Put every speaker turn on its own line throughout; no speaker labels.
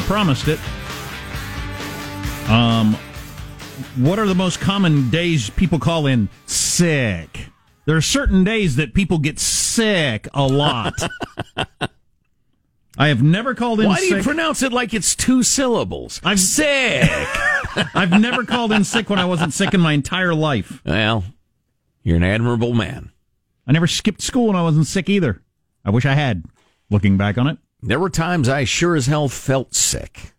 uh, promised it. Um, what are the most common days people call in sick? There are certain days that people get sick a lot. I have never called in sick.
Why do
sick.
you pronounce it like it's two syllables?
I'm
sick.
I've never called in sick when I wasn't sick in my entire life.
well, you're an admirable man.
I never skipped school when I wasn't sick either. I wish I had, looking back on it.
There were times I sure as hell felt sick.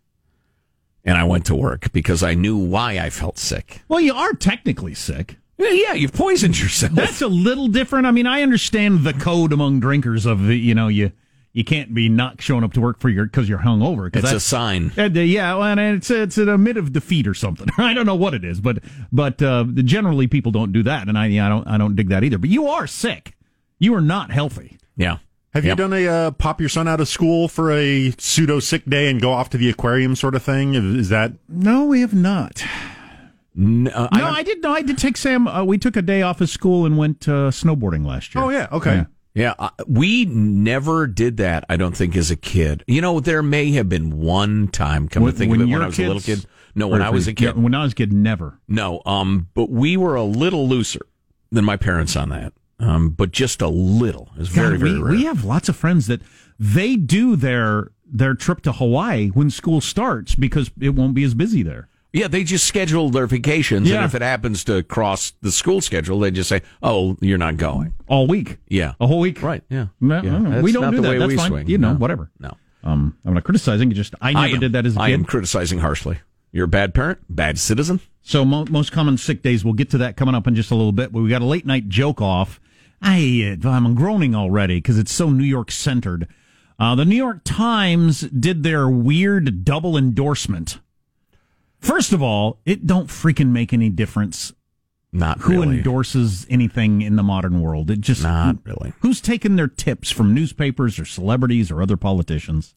And I went to work because I knew why I felt sick.
Well, you are technically sick.
Yeah, you've poisoned yourself.
That's a little different. I mean, I understand the code among drinkers of the, you know, you you can't be not showing up to work for your because you're hungover. 'cause
It's a sign.
Uh, yeah, well, and it's it's an admit of defeat or something. I don't know what it is, but but uh, generally people don't do that, and I I don't I don't dig that either. But you are sick. You are not healthy.
Yeah.
Have
Yep.
you done a uh, pop your son out of school for a pseudo sick day and go off to the aquarium sort of thing? Is is that
No, we have not.
N- uh,
No, I, did. No, I did take Sam. Uh, we took a day off of school and went uh, snowboarding last year.
Oh yeah, okay.
Yeah.
Yeah, uh, we never did that. I don't think as a kid. You know, there may have been one time. Come to think of it, when I was a little kid. No, when I was a
yeah,
kid.
when I was a kid, never.
No, um, but we were a little looser than my parents on that. Um, but just a little. It was very,
God,
very
we,
rare.
we have lots of friends that they do their their trip to Hawaii when school starts because it won't be as busy there.
yeah, they just schedule their vacations,
Yeah.
and if it happens to cross the school schedule, they just say, "Oh, you're not going."
all week.
Yeah,
A whole week.
right. Yeah,
No,
Yeah,
no, we don't do
the
that.
way
That's
we
fine.
swing.
You know,
No.
whatever.
No,
Um, I'm not criticizing. Just I never
am.
did that as a kid.
I am criticizing harshly. You're a bad parent, bad citizen.
So mo- most common sick days. We'll get to that coming up in just a little bit. But we got a late night joke off. I uh, I'm groaning already because it's so New York centered. Uh, the New York Times did their weird double endorsement. First of all, it don't freaking make any difference
Not
who
really.
endorses anything in the modern world. It just
Not really.
Who's taking their tips from newspapers or celebrities or other politicians?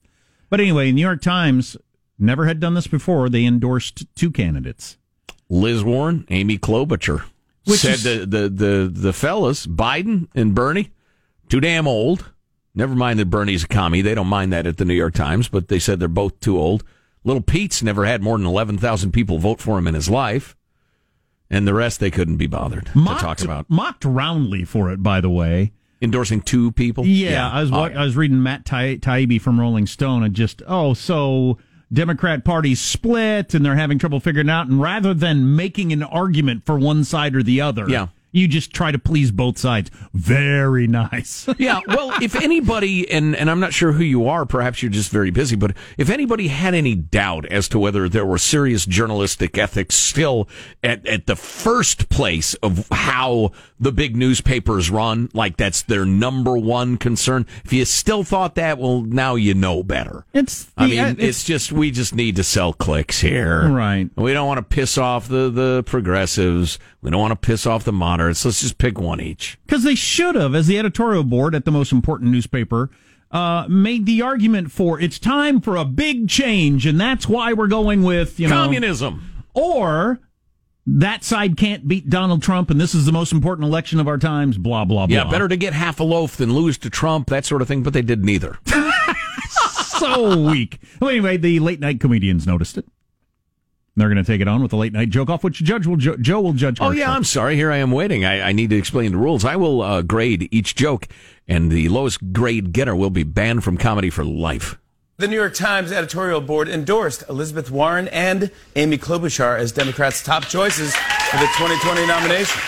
But anyway, New York Times never had done this before. They endorsed two candidates.
Liz Warren, Amy Klobuchar
Which
said
is-
the, the the the fellas Biden and Bernie too damn old. Never mind that Bernie's a commie; they don't mind that at the New York Times, but they said they're both too old. Little Pete's never had more than eleven thousand people vote for him in his life, and the rest they couldn't be bothered
Mocked,
to talk about
mocked roundly for it, by the way.
endorsing two people.
Yeah, I was
Oh,
I was reading Matt Ta- Taibbi from Rolling Stone, and just oh, so Democrat Party split, and they're having trouble figuring out. And rather than making an argument for one side or the other,
Yeah.
You just try to please both sides. Very nice.
yeah, well, if anybody, and, and I'm not sure who you are, perhaps you're just very busy, but if anybody had any doubt as to whether there were serious journalistic ethics still at, at the first place of how the big newspapers run, like that's their number one concern, if you still thought that, well, now you know better.
It's
I mean,
uh,
it's,
it's-
just, we just need to sell clicks here.
Right.
We don't want to piss off the, the progressives. We don't want to piss off the moderates. Let's just pick one each.
Because they should have, as the editorial board at the most important newspaper, uh, made the argument for it's time for a big change, and that's why we're going with you know
Communism.
or that side can't beat Donald Trump, and this is the most important election of our times. Blah blah blah.
Yeah, better to get half a loaf than lose to Trump, that sort of thing, but they did neither.
so weak. Well, anyway, the late night comedians noticed it. They're going to take it on with the late night joke off, which judge will ju- Joe will judge.
oh, yeah,
harshly.
I'm sorry. Here I am waiting. I, I need to explain the rules. I will uh, grade each joke, and the lowest grade getter will be banned from comedy for life.
The New York Times editorial board endorsed Elizabeth Warren and Amy Klobuchar as Democrats' top choices for the 2020 nomination.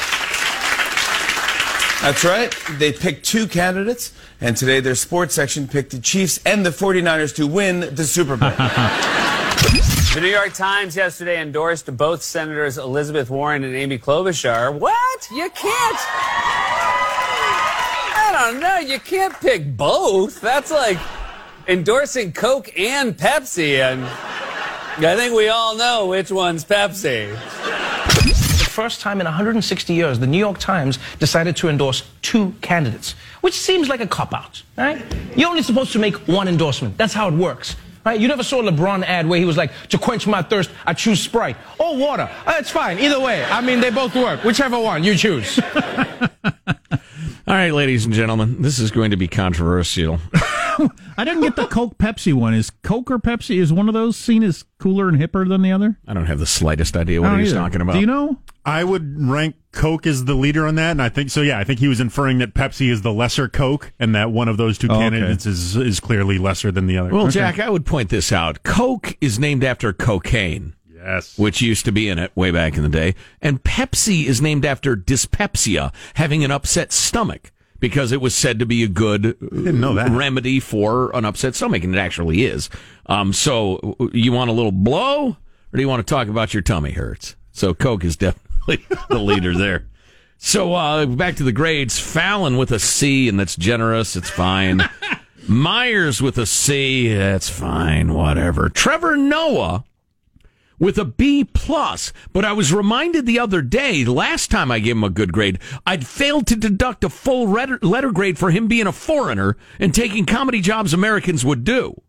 That's right. They picked two candidates, and today their sports section picked the Chiefs and the 49ers to win the Super Bowl.
The New York Times yesterday endorsed both Senators Elizabeth Warren and Amy Klobuchar. What? You can't. I don't know. You can't pick both. That's like endorsing Coke and Pepsi. And I think we all know which one's Pepsi.
the first time in 160 years, the New York Times decided to endorse two candidates, which seems like a cop out, right? You're only supposed to make one endorsement. That's how it works. Right? You never saw LeBron ad where he was like, to quench my thirst, I choose Sprite. Or water. Uh, it's fine. Either way. I mean, they both work. Whichever one you choose.
All right, ladies and gentlemen, this is going to be controversial.
I didn't get the Coke Pepsi one. Is Coke or Pepsi is one of those seen as cooler and hipper than the other?
I don't have the slightest idea what he's
either.
talking about.
Do you know?
I would rank Coke as the leader on that, and I think so. Yeah, I think he was inferring that Pepsi is the lesser Coke, and that one of those two
Oh, okay.
candidates is is clearly lesser than the other.
Well, Jack, I would point this out. Coke is named after cocaine,
yes,
which used to be in it way back in the day, and Pepsi is named after dyspepsia, having an upset stomach, because it was said to be a good
didn't know that.
remedy for an upset stomach, and it actually is. Um, so, you want a little blow, or do you want to talk about your tummy hurts? So, Coke is definitely the leader there. So, uh, back to the grades. Fallon with a C, and that's generous. It's fine. Meyers with a C. That's fine. Whatever. Trevor Noah with a B plus. But I was reminded the other day, last time I gave him a good grade, I'd failed to deduct a full letter, grade for him being a foreigner and taking comedy jobs Americans would do.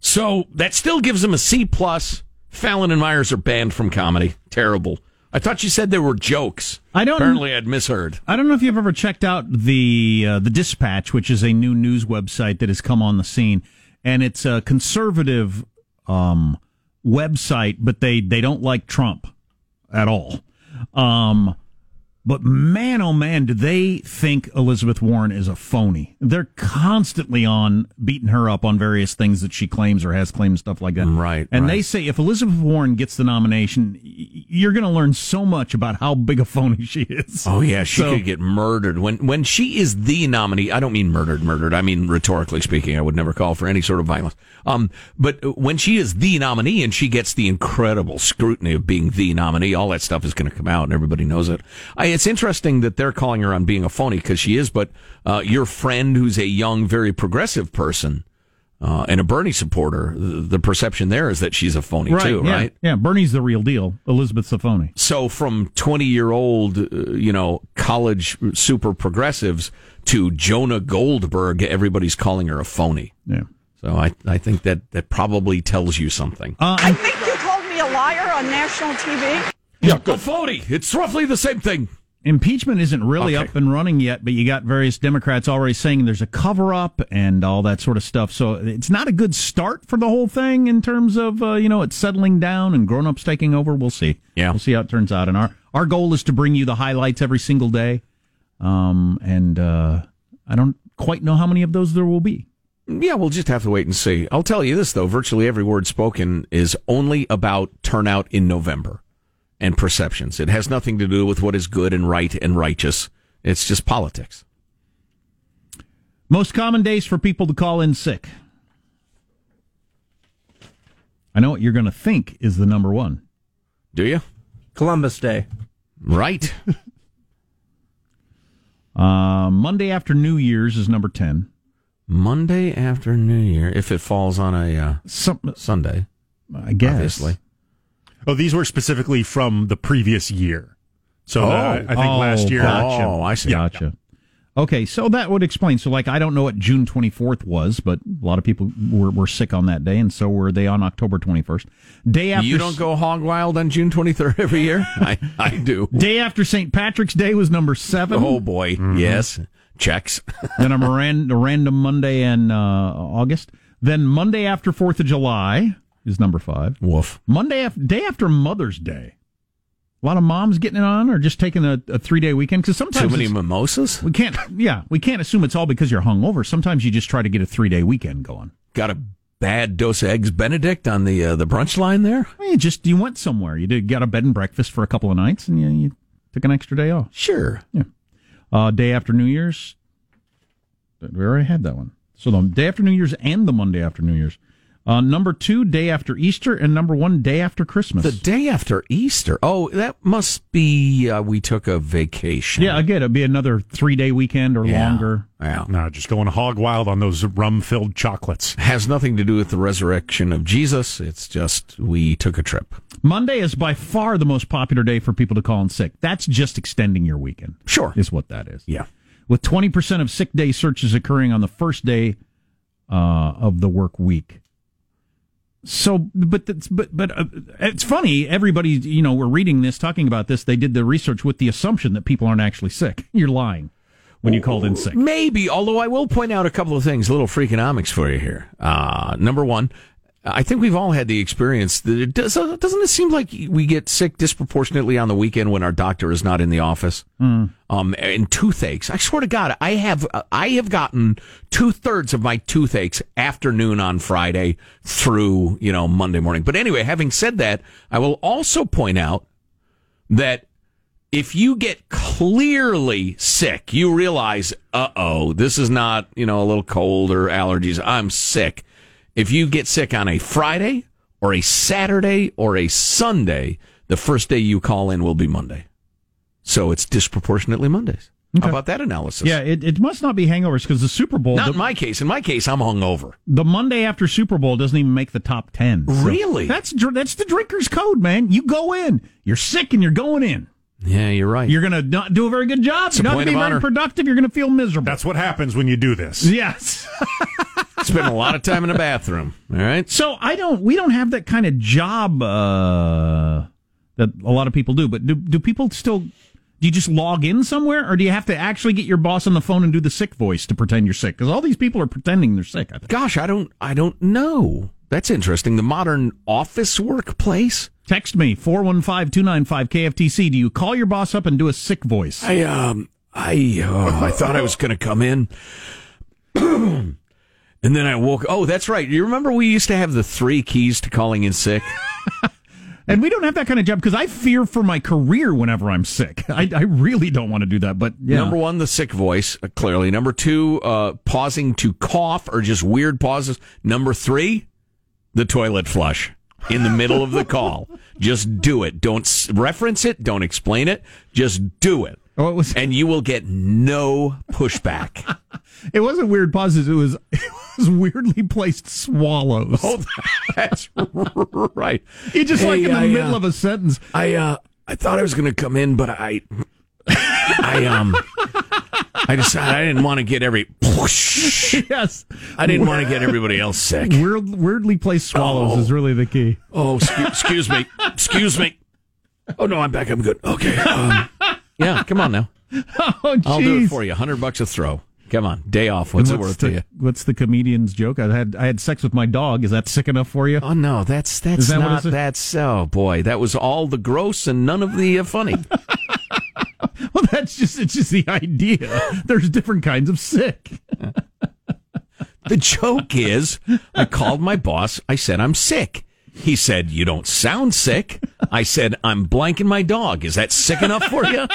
So that still gives him a C plus. Fallon and Meyers are banned from comedy. Terrible. I thought you said there were jokes.
I don't-
Apparently, I'd misheard.
I don't know if you've ever checked out the uh, the Dispatch, which is a new news website that has come on the scene, and it's a conservative um, website, but they they don't like Trump at all. Um, but man, oh man, do they think Elizabeth Warren is a phony? They're constantly on beating her up on various things that she claims or has claimed, stuff like that.
Right,
And
right.
they say if Elizabeth Warren gets the nomination, you're going to learn so much about how big a phony she is.
Oh yeah, she
So-
could get murdered when when she is the nominee. I don't mean murdered, murdered. I mean rhetorically speaking. I would never call for any sort of violence. Um, but when she is the nominee and she gets the incredible scrutiny of being the nominee, all that stuff is going to come out, and everybody knows it. I, it's interesting that they're calling her on being a phony because she is. But uh, your friend, who's a young, very progressive person. Uh, and a Bernie supporter, the, the perception there is that she's a phony too,
yeah,
right?
Yeah, Bernie's the real deal. Elizabeth's the phony.
So from 20 year old, uh, you know, college super progressives to Jonah Goldberg, everybody's calling her a phony.
Yeah.
So I, I think that that probably tells you something.
Uh,
I think you called me a liar on national TV.
yeah, a phony. It's roughly the same thing.
Impeachment isn't really
Okay.
up and running yet, but you got various Democrats already saying there's a cover up and all that sort of stuff. So it's not a good start for the whole thing in terms of uh, you know it's settling down and grown ups taking over. We'll see.
Yeah.
we'll see how it turns out. And our our goal is to bring you the highlights every single day. Um, and uh, I don't quite know how many of those there will be.
Yeah, we'll just have to wait and see. I'll tell you this though: virtually every word spoken is only about turnout in November and perceptions. It has nothing to do with what is good and right and righteous. It's just politics.
Most common days for people to call in sick. I know what you're going to think is the number one.
Do you?
Columbus Day.
Right.
Uh, Monday after New Year's is number 10.
Monday after New Year, if it falls on a uh,
Some,
Sunday,
I guess.
obviously.
Oh, these were specifically from the previous year. So
Oh.
I think
Oh,
last year.
gotcha.
Oh, I see.
Gotcha. Okay, so that would explain. So, like, I don't know what June 24th was, but a lot of people were, were sick on that day, and so were they on October 21st. Day after
You don't go hog wild on June 23rd every year? I, I do.
Day after St. Patrick's Day was number seven.
Oh, boy. Yes. Checks.
then a, ran, a random Monday in uh, August. Then Monday after Fourth of July is number five.
Woof.
Monday after day after Mother's Day. A lot of moms getting it on, or just taking a, a three day weekend because sometimes
Too many mimosas?
we can't. Yeah, we can't assume it's all because you're hungover. Sometimes you just try to get a three day weekend going.
Got a bad dose of eggs Benedict on the uh, the brunch line there?
Well, you just you went somewhere. You did got a bed and breakfast for a couple of nights, and you, you took an extra day off.
Sure.
Uh, day after New Year's. We already had that one. So the day after New Year's and the Monday after New Year's. Uh, number two, day after Easter, and number one, day after Christmas.
The day after Easter. Oh, that must be uh, we took a vacation.
yeah, again, it'd be another three day weekend or
Yeah.
longer.
Yeah.
No, just going hog wild on those rum filled chocolates.
Has nothing to do with the resurrection of Jesus. It's just we took a trip.
Monday is by far the most popular day for people to call in sick. That's just extending your weekend.
Sure.
Is what that is.
Yeah.
With 20% of sick day searches occurring on the first day uh, of the work week. So, but that's, but but uh, it's funny. Everybody, you know, we're reading this, talking about this. They did the research with the assumption that people aren't actually sick. You're lying. when you called in sick.
Maybe, although I will point out a couple of things, a little freakonomics for you here. Uh, number one, I think we've all had the experience that it does, doesn't it seem like we get sick disproportionately on the weekend when our doctor is not in the office? Um, and toothaches. I swear to God, I have, I have gotten two thirds of my toothaches afternoon on Friday through, you know, Monday morning. But anyway, having said that, I will also point out that if you get clearly sick, you realize, uh oh, this is not, you know, a little cold or allergies. I'm sick. If you get sick on a Friday or a Saturday or a Sunday, the first day you call in will be Monday. So it's disproportionately Mondays. How about that analysis?
Yeah, it, it must not be hangovers because the Super Bowl,
Not
the,
in my case. In my case, I'm hungover.
the Monday after Super Bowl doesn't even make the top ten. So
Really?
That's that's the drinker's code, man. You go in, you're sick, and you're going in.
Yeah, you're right.
You're gonna not do a very good job.
It's
You're
a
not gonna be
of
very
honor.
productive. You're gonna feel miserable.
That's what happens when you do this.
yes.
Spend a lot of time in the bathroom. All right.
So I don't. We don't have that kind of job uh, that a lot of people do. But do do people still? Do you just log in somewhere, or do you have to actually get your boss on the phone and do the sick voice to pretend you're sick? Because all these people are pretending they're sick. I think.
Gosh, I don't. I don't know. That's interesting. The modern office workplace.
Text me 415-295-KFTC. Do you call your boss up and do a sick voice?
I um I oh, I thought I was going to come in. and then I woke Oh, that's right. You remember we used to have the 3 keys to calling in sick?
And we don't have that kind of job because I fear for my career whenever I'm sick. I, I really don't want to do that. But yeah.
Number 1 the sick voice, uh, clearly. Number 2 uh pausing to cough or just weird pauses. Number 3 the toilet flush in the middle of the call. Just do it. Don't s- reference it, don't explain it. Just do it.
Oh, it was
And you will get no pushback.
it wasn't weird pauses. It was was weirdly placed swallows.
Oh, that's right.
You just like in the
I,
middle
uh,
of a sentence.
I uh I thought I was gonna come in, but I I um I decided I didn't want to get every
Yes,
I didn't want to get everybody else sick.
Weird, weirdly placed swallows
Oh.
is really the key.
Oh, excuse, excuse me, excuse me. Oh no, I'm back. I'm good. Okay. Um, yeah, come on now.
Oh,
I'll do it for you. Hundred bucks a throw. Come on, day off. What's, it worth
the,
to you?
What's the comedian's joke? I had I had sex with my dog. Is that sick enough for you?
Oh no, that's that's
Is that
not that's oh boy, that was all the gross and none of the uh, funny.
Well, that's just it's just the idea. There's different kinds of sick.
The joke is, I called my boss. I said, I'm sick. He said, You don't sound sick. I said, I'm blanking my dog. Is that sick enough for you?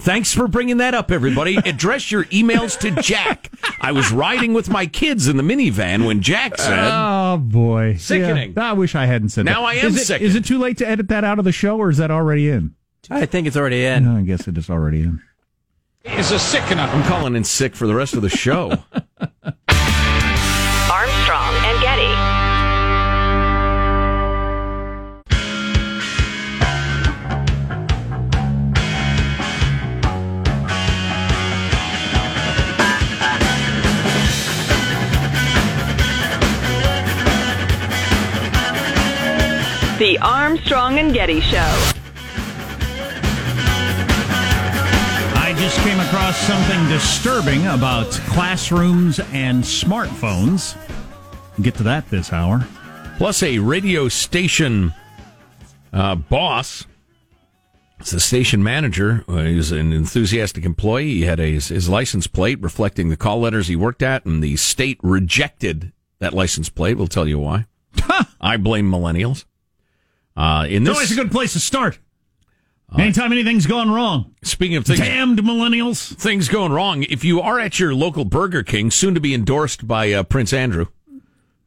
Thanks for bringing that up, everybody. Address your emails to Jack. I was riding with my kids in the minivan when Jack said,
Oh boy,
Sickening.
Yeah, I wish I hadn't said that.
Now I am
is it. Is it too late to edit that out of the show, or is that already in?
I think it's already in.
No, I guess it is already in. It's a sickener.
I'm calling in sick for the rest of the show.
The Armstrong and Getty Show.
I just came across something disturbing about classrooms and smartphones. Get to that this hour.
Plus, a radio station uh, boss. It's the station manager. Uh, he an enthusiastic employee. He had a, his license plate reflecting the call letters he worked at, and the state rejected that license plate. We'll tell you why. I blame millennials. Uh, in
It's always a good place to start. Anytime anything's gone wrong,
speaking of things,
damned millennials.
things going wrong, if you are at your local Burger King, soon to be endorsed by uh, Prince Andrew.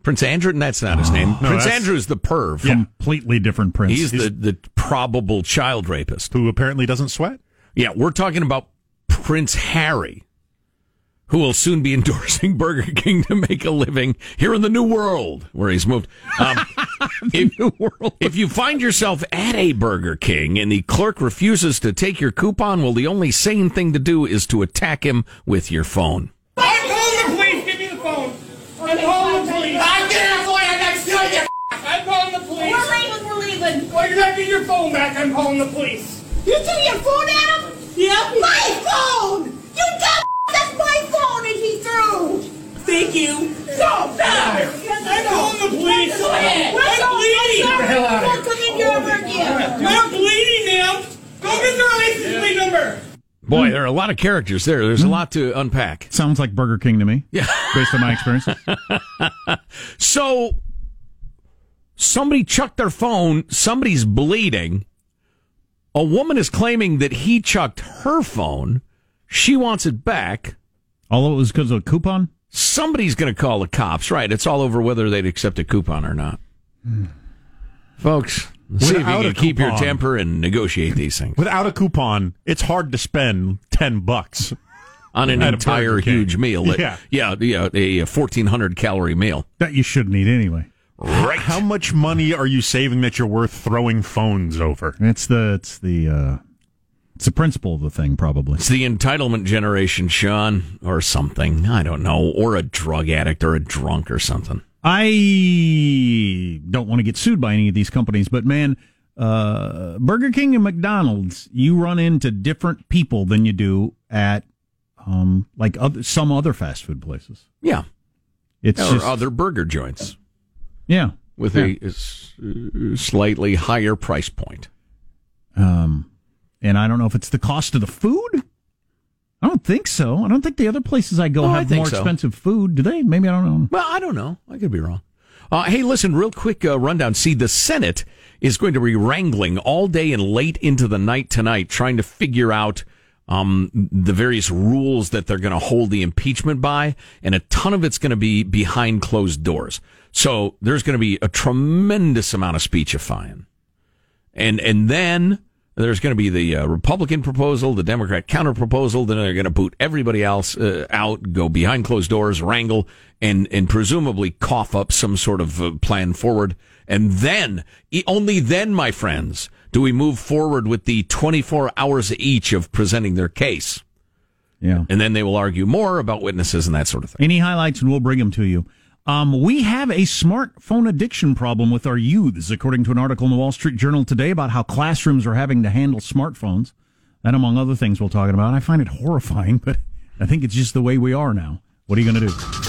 Prince Andrew, and that's not his name.
no,
Prince Andrew is the perv.
Completely different prince.
He's the, the probable child rapist.
Who apparently doesn't sweat?
Yeah, we're talking about Prince Harry, who will soon be endorsing Burger King to make a living here in the New World, where he's moved. Um, if, if you find yourself at a Burger King and the clerk refuses to take your coupon, well, the only sane thing to do is to attack him with your phone.
I'm calling the police. Give me the phone. I'm calling the police. I'm getting the phone. I got stealing your. I'm calling the police.
We're leaving, we're leaving.
Well, you're not getting your phone back. I'm calling the police.
You threw your phone at him?
Yep.
My phone! You dumb
rude. Thank you. Go, die. I'm calling the police. Go ahead. I'm bleeding. Get the hell out of here. Come in here over again. I'm bleeding now. Go get your license plate number.
Boy, there are a lot of characters there. There's a lot to unpack.
Sounds like Burger King to me.
Yeah.
Based on my experience.
So somebody chucked their phone, somebody's bleeding. A woman is claiming that he chucked her phone. She wants it back.
All of it was because of a coupon?
Somebody's going to call the cops, right? It's all over whether they'd accept a coupon or not. Folks, see if you
Without
can
a
keep your
coupon.
temper and negotiate these things
Without a coupon, it's hard to spend ten bucks.
on an
At a
entire
Burger King.
huge meal.
Yeah.
yeah, yeah, a 1,400 calorie meal.
That you shouldn't eat anyway.
Right.
How much money are you saving that you're worth throwing phones over?
It's the it's the uh it's the principle of the thing probably.
It's the entitlement generation, Sean, or something. I don't know. Or a drug addict or a drunk or something.
I don't want to get sued by any of these companies, but man, uh, Burger King and McDonald's, you run into different people than you do at um, like other, some other fast food places.
Yeah.
It's
or
just,
other burger joints
yeah,
with a uh, slightly higher price point.
um, and I don't know if it's the cost of the food. I don't think so. I don't think the other places I go
Oh,
have
think
more
so.
expensive food. Do they? Maybe I don't know.
Well, I don't know. I could be wrong. Uh, hey, listen, real quick uh, rundown. See, the Senate is going to be wrangling all day and late into the night tonight, trying to figure out um, the various rules that they're going to hold the impeachment by, and a ton of it's going to be behind closed doors. So there's going to be a tremendous amount of speechifying, and and then there's going to be the uh, Republican proposal, the Democrat counter proposal. Then they're going to boot everybody else uh, out, go behind closed doors, wrangle, and and presumably cough up some sort of uh, plan forward. And then, only then, my friends, do we move forward with the 24 hours each of presenting their case.
Yeah.
And then they will argue more about witnesses and that sort of thing.
Any highlights, and we'll bring them to you. Um, we have a smartphone addiction problem with our youths, according to an article in the Wall Street Journal today about how classrooms are having to handle smartphones. That, among other things, we'll talk about. I find it horrifying, but I think it's just the way we are now. What are you going to do?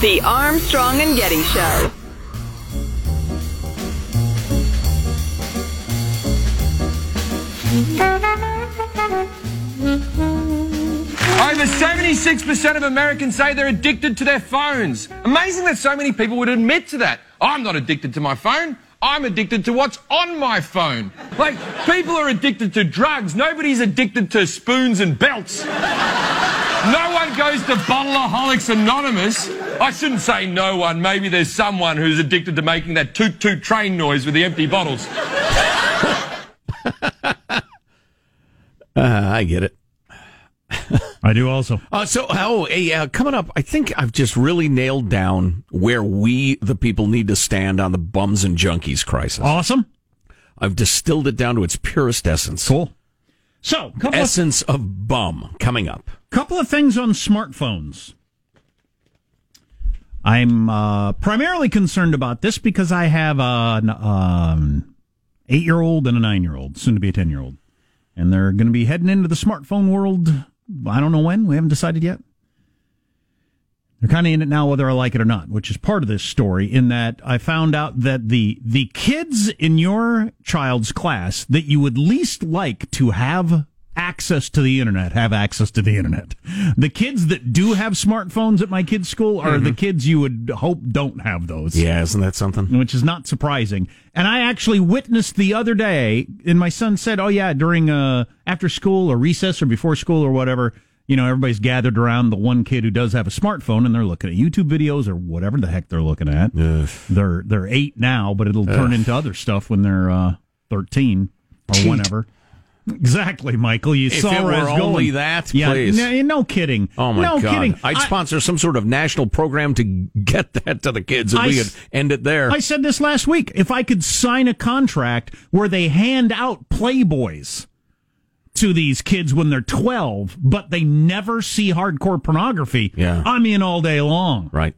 The Armstrong and Getty Show.
Over 76% of Americans say they're addicted to their phones. Amazing that so many people would admit to that. I'm not addicted to my phone. I'm addicted to what's on my phone. Like, people are addicted to drugs. Nobody's addicted to spoons and belts. No one goes to Bottleaholics Anonymous. I shouldn't say no one. Maybe there's someone who's addicted to making that toot toot train noise with the empty bottles.
Uh, I get it.
I do also.
Uh, so, oh, hey, uh, coming up, I think I've just really nailed down where we, the people, need to stand on the bums and junkies crisis.
Awesome.
I've distilled it down to its purest essence.
Cool. So, couple of,
Essence of bum coming up.
couple of things on smartphones. I'm uh, primarily concerned about this because I have an um, eight year old and a nine year old, soon to be a 10 year old. And they're going to be heading into the smartphone world. I don't know when. We haven't decided yet. They're kind of in it now, whether I like it or not, which is part of this story. In that I found out that the the kids in your child's class that you would least like to have access to the internet have access to the internet. The kids that do have smartphones at my kids' school are the kids you would hope don't have those
Yeah, isn't that something?
which is not surprising. And I actually witnessed the other day, and my son said, "Oh yeah, during uh after school or recess or before school or whatever, you know, everybody's gathered around the one kid who does have a smartphone, and they're looking at YouTube videos or whatever the heck they're looking at. They're they're eight now, but it'll turn into other stuff when they're uh thirteen or
Cheat.
whenever." Exactly, Michael. You
If
saw
it
where I
were
was
only
going.
that,
yeah,
please.
No, no kidding.
Oh my
no
god!
kidding.
I'd
I-
sponsor some sort of national program to get that to the kids, and
I
we could end it there.
I said this last week. If I could sign a contract where they hand out Playboys to these kids when they're 12, but they never see hardcore pornography.
Yeah.
I'm in all day long.
Right.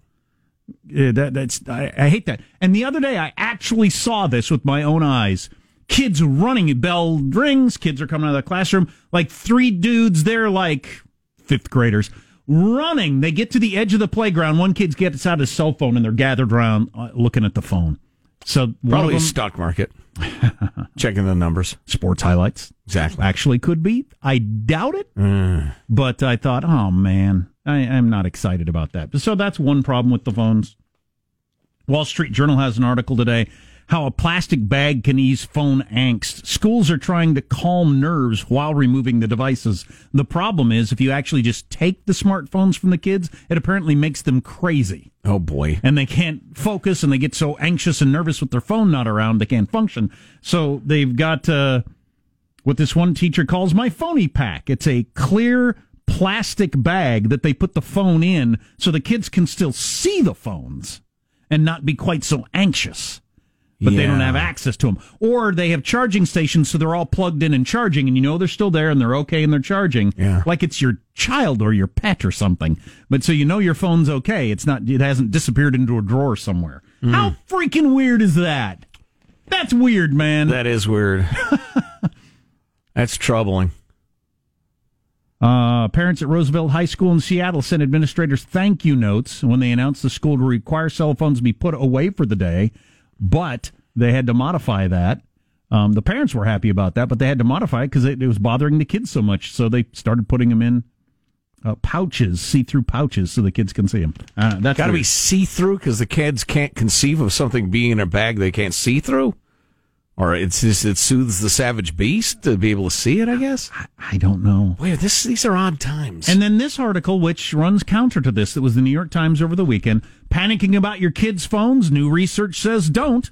Uh, that, that's I, I hate that. And the other day, I actually saw this with my own eyes. Kids running, bell rings. Kids are coming out of the classroom. Like three dudes, they're like fifth graders running. They get to the edge of the playground. One kid gets out his cell phone and they're gathered around uh, looking at the phone. So
Probably
them,
stock market. Checking the numbers.
sports highlights
Exactly.
actually could be. I doubt it,
Mm.
but I thought, oh man, I, I'm not excited about that. So that's one problem with the phones. Wall Street Journal has an article today how a plastic bag can ease phone angst. Schools are trying to calm nerves while removing the devices. The problem is if you actually just take the smartphones from the kids, it apparently makes them crazy
Oh boy.
and they can't focus and they get so anxious and nervous with their phone not around they can't function so they've got uh, what this one teacher calls my phony pack it's a clear plastic bag that they put the phone in so the kids can still see the phones and not be quite so anxious but they don't have access to them. Or they have charging stations, so they're all plugged in and charging, and you know they're still there and they're okay and they're charging.
Yeah.
Like it's your child or your pet or something. But so you know your phone's okay. It's not, it hasn't disappeared into a drawer somewhere.
Hmm.
How freaking weird is that? That's weird, man.
That is weird. That's troubling.
Uh, parents at Roosevelt High School in Seattle sent administrators thank you notes when they announced the school to require cell phones be put away for the day, but they had to modify that. Um, the parents were happy about that, but they had to modify it because it, it was bothering the kids so much. So they started putting them in uh, pouches, see-through pouches, so the kids can see them. Uh, that's
Got to be see through because the kids can't conceive of something being in a bag they can't see through. Or it's just it soothes the savage beast to be able to see it. I guess.
I don't know.
Boy, this these are odd times.
And then this article, which runs counter to this, that was the New York Times over the weekend, panicking about your kids' phones. New research says don't.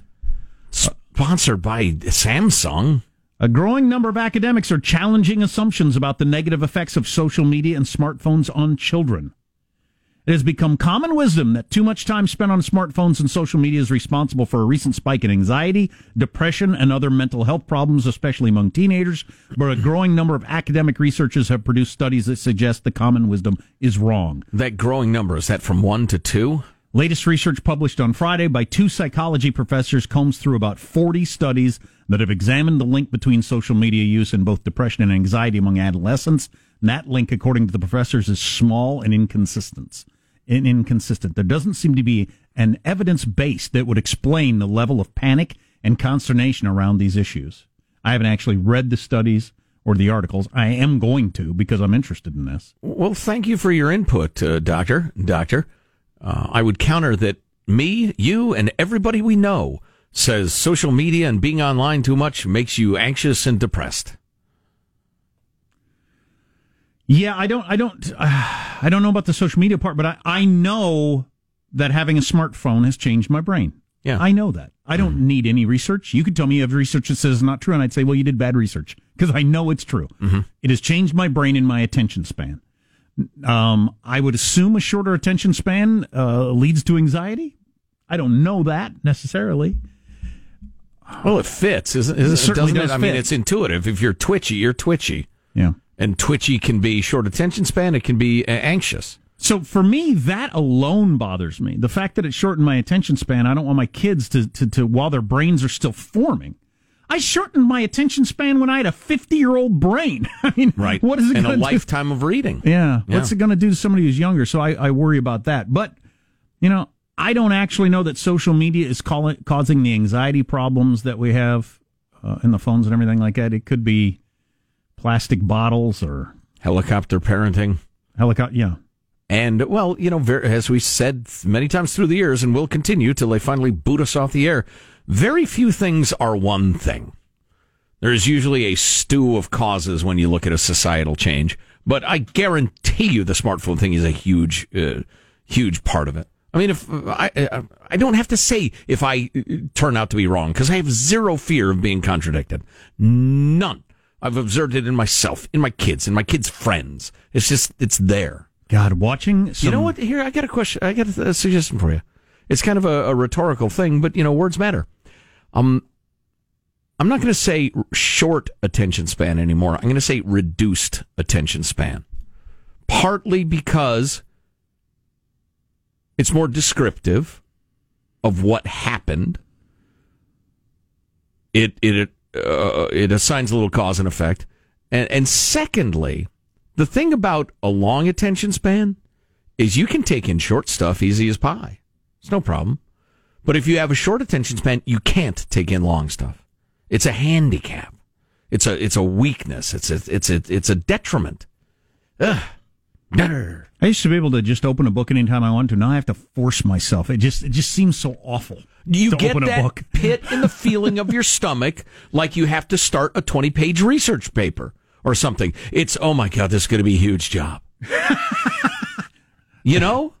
sponsored by Samsung.
A growing number of academics are challenging assumptions about the negative effects of social media and smartphones on children. It has become common wisdom that too much time spent on smartphones and social media is responsible for a recent spike in anxiety, depression, and other mental health problems, especially among teenagers. But a growing number of academic researchers have produced studies that suggest the common wisdom is wrong.
That growing number is that from one to two?
Latest research published on Friday by two psychology professors combs through about 40 studies that have examined the link between social media use and both depression and anxiety among adolescents. And that link, according to the professors, is small and inconsistent. In- inconsistent. There doesn't seem to be an evidence base that would explain the level of panic and consternation around these issues. I haven't actually read the studies or the articles. I am going to because I'm interested in this.
Well, thank you for your input, uh, Doctor. Doctor, uh, I would counter that me, you, and everybody we know says social media and being online too much makes you anxious and depressed.
Yeah, I don't, I don't, uh, I don't know about the social media part, but I, I know that having a smartphone has changed my brain.
Yeah.
I know that. I don't need any research. You could tell me you have research that says it's not true, and I'd say, well, you did bad research because I know it's true. It has changed my brain and my attention span. Um, I would assume a shorter attention span uh, leads to anxiety. I don't know that necessarily.
Well, it fits, isn't, isn't
It certainly
doesn't it? I mean,
fit.
it's intuitive. If you're twitchy, you're twitchy.
Yeah.
And twitchy can be short attention span. It can be uh, anxious.
So for me, that alone bothers me. The fact that it shortened my attention span. I don't want my kids to, to, to while their brains are still forming. I shortened my attention span when I had a 50 year old brain. I mean,
Right.
what is it going
a
to do?
lifetime of reading.
Yeah.
Yeah.
What's it going to do to somebody who's younger? So I, I worry about that. But, you know, I don't actually know that social media is call causing the anxiety problems that we have uh, in the phones and everything like that. It could be plastic bottles or
Helicopter parenting.
helicopter. Yeah.
And, well, you know, as we said many times through the years, and will continue till they finally boot us off the air, very few things are one thing. There's usually a stew of causes when you look at a societal change, but I guarantee you the smartphone thing is a huge, uh, huge part of it. I mean, if I, I, I don't have to say if I uh, turn out to be wrong because I have zero fear of being contradicted. None. I've observed it in myself, in my kids, in my kids' friends. It's just, it's there.
God, watching. Some,
You know what? Here, I got a question. I got a, suggestion for you. It's kind of a, a rhetorical thing, but you know, words matter. Um, I'm not going to say short attention span anymore. I'm going to say reduced attention span. Partly because it's more descriptive of what happened. It it uh, it assigns a little cause and effect, and and secondly, the thing about a long attention span is you can take in short stuff easy as pie. It's no problem. But if you have a short attention span, you can't take in long stuff. It's a handicap. It's a it's a weakness. It's a it's a it's a detriment. Ugh.
I used to be able to just open a book anytime I wanted to. Now I have to force myself. It just it just seems so awful.
You
to
get
open a
that
book.
pit in the feeling of your stomach like you have to start a 20 page research paper or something. It's, oh my God, this is going to be a huge job. you know?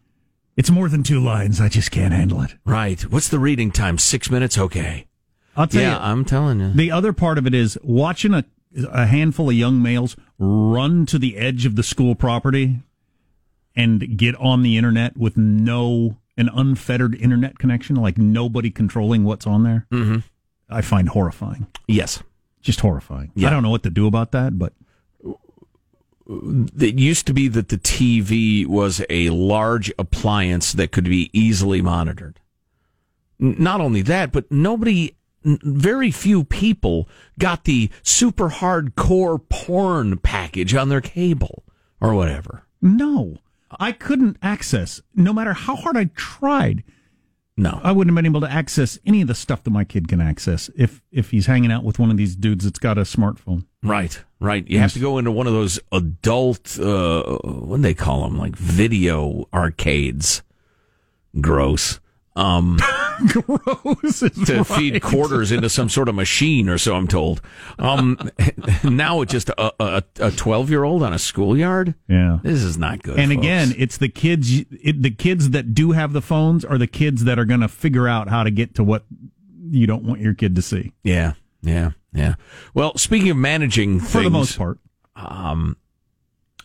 It's more than two lines. I just can't handle it.
Right. What's the reading time? Six minutes? Okay.
I'll tell you.
yeah,
you.
I'm telling you.
The other part of it is watching a a handful of young males run to the edge of the school property and get on the internet with no an unfettered internet connection, like nobody controlling what's on there.
Mm-hmm.
I find horrifying.
Yes.
Just horrifying.
Yeah.
I don't know what to do about that, but
It used to be that the TV was a large appliance that could be easily monitored. Not only that, but nobody, very few people got the super hardcore porn package on their cable or whatever.
no, I couldn't access. No matter how hard I tried,
No.
I wouldn't have been able to access any of the stuff that my kid can access if if he's hanging out with one of these dudes that's got a smartphone.
Right, right. You have to go into one of those adult, uh, what do they call them? Like video arcades. Gross. Um,
Gross.
to
right.
feed quarters into some sort of machine or so I'm told. Um, now it's just a, a, a 12 year old on a schoolyard.
Yeah.
This is not good.
And
folks.
again, it's the kids. It, the kids that do have the phones are the kids that are going to figure out how to get to what you don't want your kid to see.
yeah, yeah, yeah. Well, speaking of managing
For the most part,
um,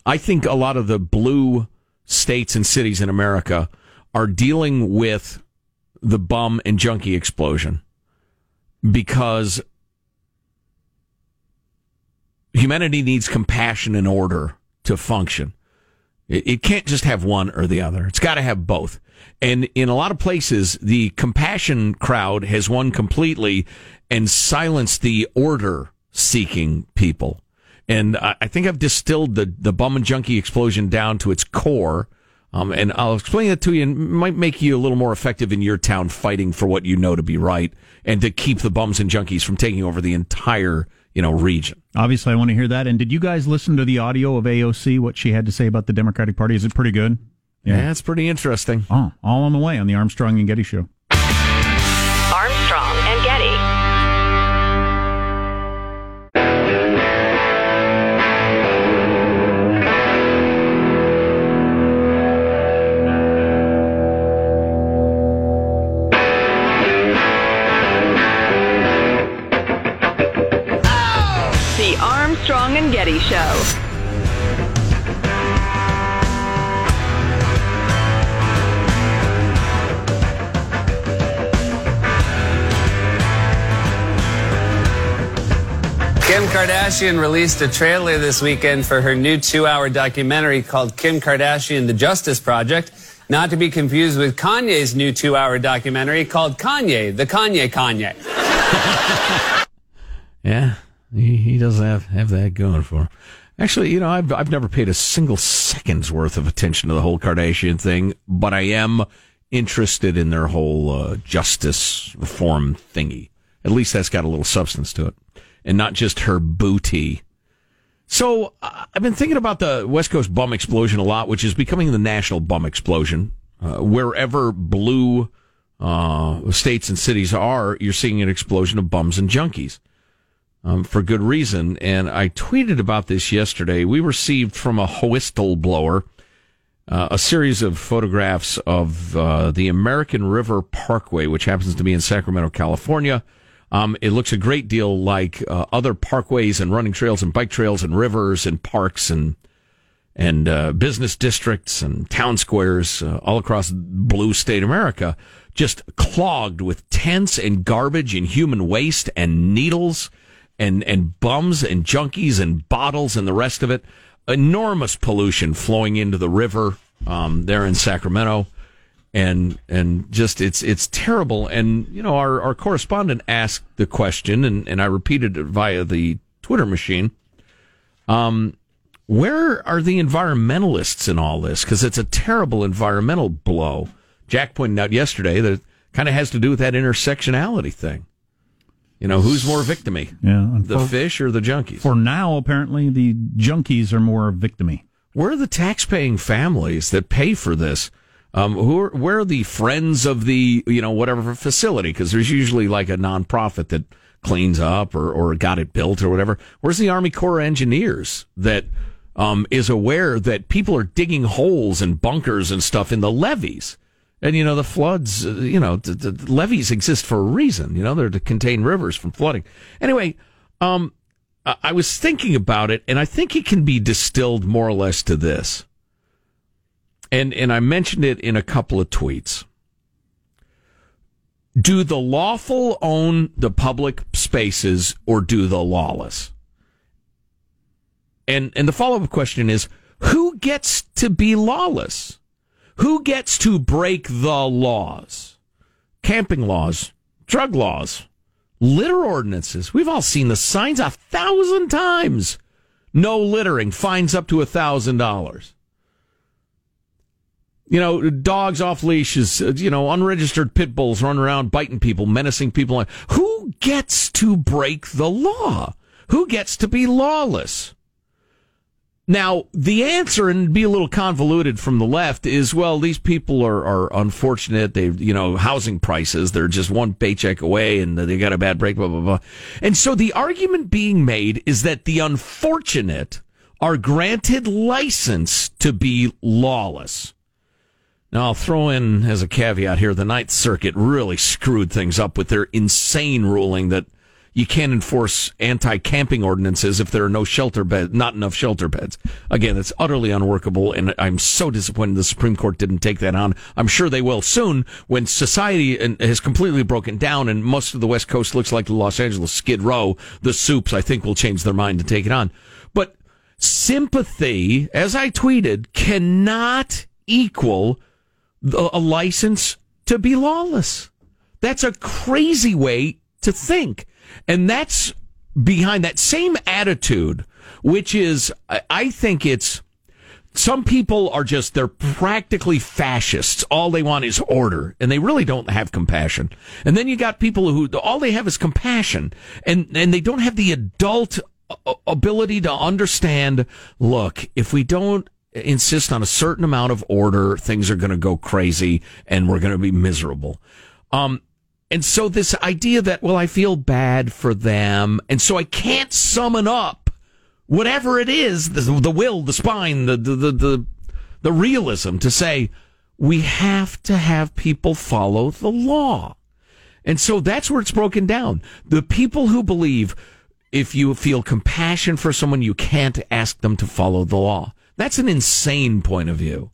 I think a lot of the blue states and cities in America are dealing with the bum and junkie explosion because humanity needs compassion in order to function. It, can't just have one or the other. It's got to have both. And in a lot of places, the compassion crowd has won completely and silenced the order seeking people. And I, I think I've distilled the, the bum and junkie explosion down to its core. Um, and I'll explain it to you and might make you a little more effective in your town fighting for what you know to be right and to keep the bums and junkies from taking over the entire, you know, region.
obviously, I want to hear that. And did you guys listen to the audio of AOC? What she had to say about the Democratic Party? Is it pretty good?
Yeah, it's pretty interesting.
Oh, all on the way on the Armstrong and Getty Show.
Kardashian released a trailer this weekend for her new two hour documentary called Kim Kardashian The Justice Project. Not to be confused with Kanye's new two hour documentary called Kanye, The Kanye Kanye.
Yeah, he, he does have, have that going for him. Actually, you know, I've, I've never paid a single second's worth of attention to the whole Kardashian thing, but I am interested in their whole uh, justice reform thingy. At least that's got a little substance to it, and not just her booty. So uh, I've been thinking about the West Coast bum explosion a lot, which is becoming the national bum explosion. Uh, wherever blue uh, states and cities are, you're seeing an explosion of bums and junkies um, for good reason. And I tweeted about this yesterday. We received from a whistle blower uh, a series of photographs of uh, the American River Parkway, which happens to be in Sacramento, California. Um, it looks a great deal like uh, other parkways and running trails and bike trails and rivers and parks and and uh, business districts and town squares uh, all across blue state America just clogged with tents and garbage and human waste and needles and and bums and junkies and bottles and the rest of it. Enormous pollution flowing into the river um, there in Sacramento, and and just it's it's terrible. And you know our our correspondent asked the question, and and I repeated it via the Twitter machine. Um, where are the environmentalists in all this? Because it's a terrible environmental blow. Jack pointed out yesterday that it kind of has to do with that intersectionality thing. You know, who's more victimy?
Yeah,
The
for-
fish or the junkies?
For now, apparently, the junkies are more victimy.
Where are the tax-paying families that pay for this? Um, who are, where are the friends of the you know whatever facility? Because there's usually like a nonprofit that cleans up or or got it built or whatever. Where's the Army Corps of Engineers that um, is aware that people are digging holes and bunkers and stuff in the levees? And you know the floods. uh, You know the, the levees exist for a reason. You know they're to contain rivers from flooding. Anyway, um, I I was thinking about it, and I think it can be distilled more or less to this. And and I mentioned it in a couple of tweets. Do the lawful own the public spaces or do the lawless? And and the follow-up question is who gets to be lawless? Who gets to break the laws? Camping laws, drug laws, litter ordinances. We've all seen the signs a thousand times. No littering, fines up to a thousand dollars. You know, dogs off leashes, uh, you know, unregistered pit bulls running around biting people, menacing people. Who gets to break the law? Who gets to be lawless? Now, the answer, and be a little convoluted from the left, is well, these people are, are unfortunate. They, you know, housing prices, they're just one paycheck away and they got a bad break, blah, blah, blah. And so the argument being made is that the unfortunate are granted license to be lawless. Now, I'll throw in as a caveat here the Ninth Circuit really screwed things up with their insane ruling that you can't enforce anti-camping ordinances if there are no shelter beds, not enough shelter beds. Again, it's utterly unworkable, and I'm so disappointed the Supreme Court didn't take that on. I'm sure they will soon when society has completely broken down and most of the West Coast looks like the Los Angeles Skid Row. The Supes, I think, will change their mind and take it on. But sympathy, as I tweeted, cannot equal a license to be lawless. That's a crazy way to think. And that's behind that same attitude, which is, I- think it's, some people are just, they're practically fascists. All they want is order and they really don't have compassion. And then you got people who, all they have is compassion and, and they don't have the adult uh, ability to understand, look, if we don't insist on a certain amount of order, things are going to go crazy and we're going to be miserable. Um, and so this idea that, well, I feel bad for them. And so I can't summon up whatever it is, the, the will, the spine, the, the, the, the, the realism to say, we have to have people follow the law. And so that's where it's broken down. The people who believe if you feel compassion for someone, you can't ask them to follow the law. That's an insane point of view.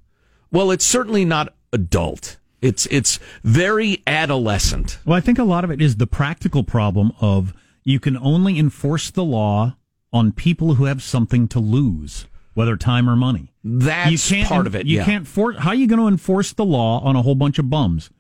Well, it's certainly not adult. It's it's very adolescent.
Well, I think a lot of it is the practical problem of you can only enforce the law on people who have something to lose, whether time or money.
That's part of it.
You
yeah.
can't for how are you going to enforce the law on a whole bunch of bums?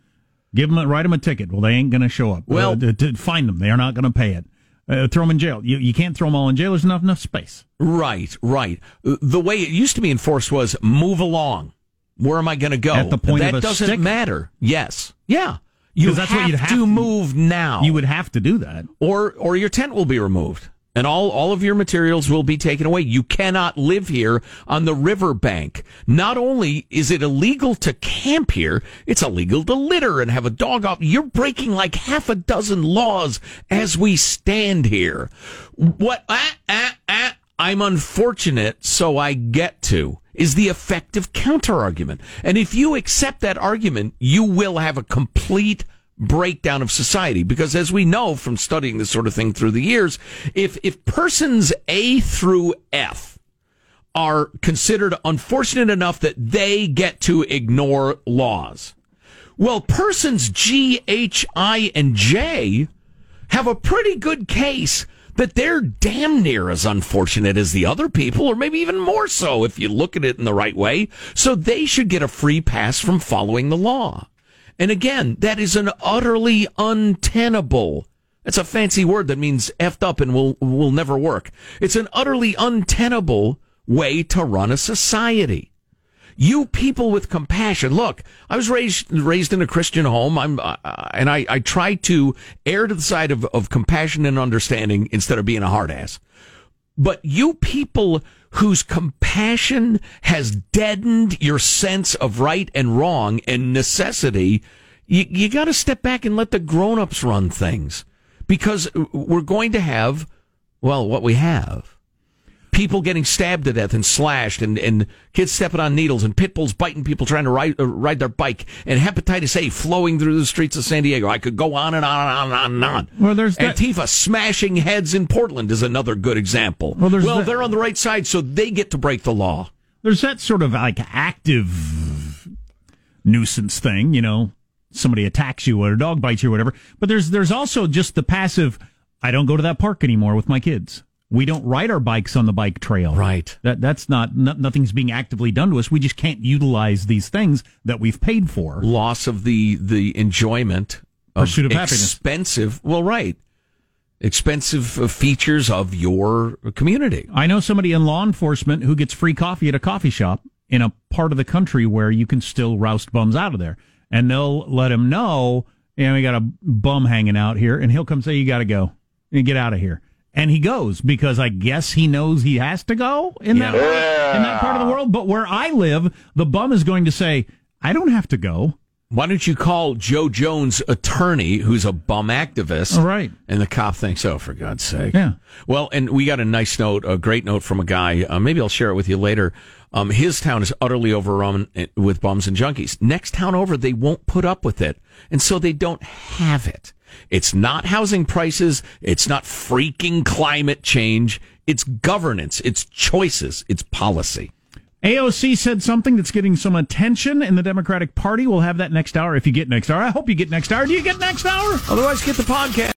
Give them a, write them a ticket. Well, they ain't going to show up.
Well-
uh, to, to find them, they are not going to pay it. Uh, throw them in jail. You, you can't throw them all in jail. There's not enough space.
Right, right. The way it used to be enforced was move along. Where am I going to go?
At the point
that
of a
doesn't
stick?
matter. Yes, yeah. You
that's
have,
what you'd have
to
to-
move now.
You would have to do that.
or or your tent will be removed and all all of your materials will be taken away. You cannot live here on the river bank. Not only is it illegal to camp here, it's illegal to litter and have a dog off. You're breaking like half a dozen laws as we stand here. What ah, ah, ah, I'm unfortunate, so I get to is the effective counter argument. And if you accept that argument, you will have a complete breakdown of society because as we know from studying this sort of thing through the years if if persons A through F are considered unfortunate enough that they get to ignore laws. Well, persons G, H, I, and J have a pretty good case that they're damn near as unfortunate as the other people, or maybe even more so if you look at it in the right way. So they should get a free pass from following the law. And again, that is an utterly untenable. That's a fancy word that means effed up and will will never work. It's an utterly untenable way to run a society. You people with compassion. Look, I was raised raised in a Christian home. I'm uh, and I I try to err to the side of of compassion and understanding instead of being a hard ass. But you people whose compassion has deadened your sense of right and wrong and necessity, you, you got to step back and let the grown-ups run things because we're going to have, well, what we have. People getting stabbed to death and slashed, and, and kids stepping on needles, and pit bulls biting people trying to ride, uh, ride their bike, and hepatitis A flowing through the streets of San Diego. I could go on and on and on and on. And on.
Well, there's that-
Antifa smashing heads in Portland is another good example.
Well, there's that-
they're on the right side, so they get to break the law.
There's that sort of like active nuisance thing, you know, somebody attacks you or a dog bites you or whatever. But there's there's also just the passive. I don't go to that park anymore with my kids. We don't ride our bikes on the bike trail.
Right.
That that's not no, nothing's being actively done to us. We just can't utilize these things that we've paid for.
Loss of the the enjoyment of
Pursuit of happiness.
expensive. Well, right, expensive uh, features of your community.
I know somebody in law enforcement who gets free coffee at a coffee shop in a part of the country where you can still roust bums out of there. And they'll let him know, yeah, we got a bum hanging out here. And he'll come say, you got to go and get out of here. And he goes because I guess he knows he has to go in that, in that part of the world. But where I live, the bum is going to say, I don't have to go.
Why don't you call Joe Jones' attorney, who's a bum activist?
All right.
And the cop thinks, oh, for God's sake.
Yeah.
Well, and we got a nice note, a great note from a guy. Uh, maybe I'll share it with you later. Um, his town is utterly overrun with bums and junkies. Next town over, they won't put up with it. And so they don't have it. It's not housing prices. It's not freaking climate change. It's governance. It's choices. It's policy.
AOC said something that's getting some attention in the Democratic Party. We'll have that next hour if you get next hour. I hope you get next hour. Do you get next hour?
Otherwise, get the podcast.